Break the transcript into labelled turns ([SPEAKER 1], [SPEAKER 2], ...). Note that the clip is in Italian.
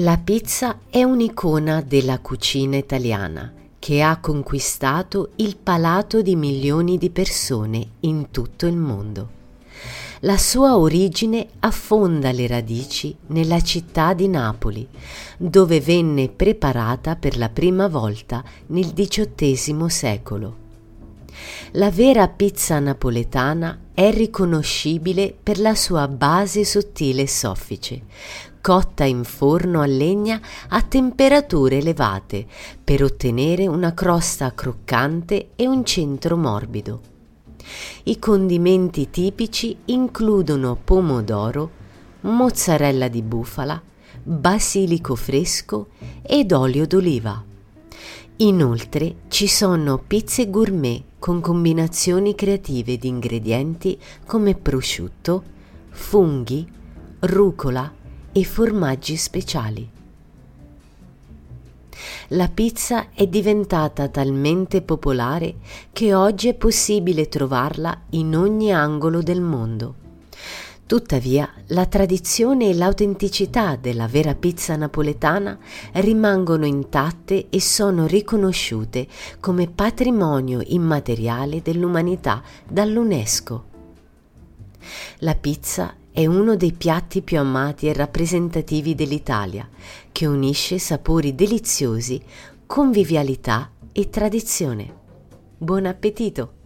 [SPEAKER 1] La pizza è un'icona della cucina italiana che ha conquistato il palato di milioni di persone in tutto il mondo. La sua origine affonda le radici nella città di Napoli, dove venne preparata per la prima volta nel XVIII secolo. La vera pizza napoletana è riconoscibile per la sua base sottile e soffice, cotta in forno a legna a temperature elevate per ottenere una crosta croccante e un centro morbido. I condimenti tipici includono pomodoro, mozzarella di bufala, basilico fresco ed olio d'oliva. Inoltre ci sono pizze gourmet con combinazioni creative di ingredienti come prosciutto, funghi, rucola e formaggi speciali. La pizza è diventata talmente popolare che oggi è possibile trovarla in ogni angolo del mondo. Tuttavia, la tradizione e l'autenticità della vera pizza napoletana rimangono intatte e sono riconosciute come patrimonio immateriale dell'umanità dall'UNESCO. La pizza è uno dei piatti più amati e rappresentativi dell'Italia, che unisce sapori deliziosi, convivialità e tradizione. Buon appetito!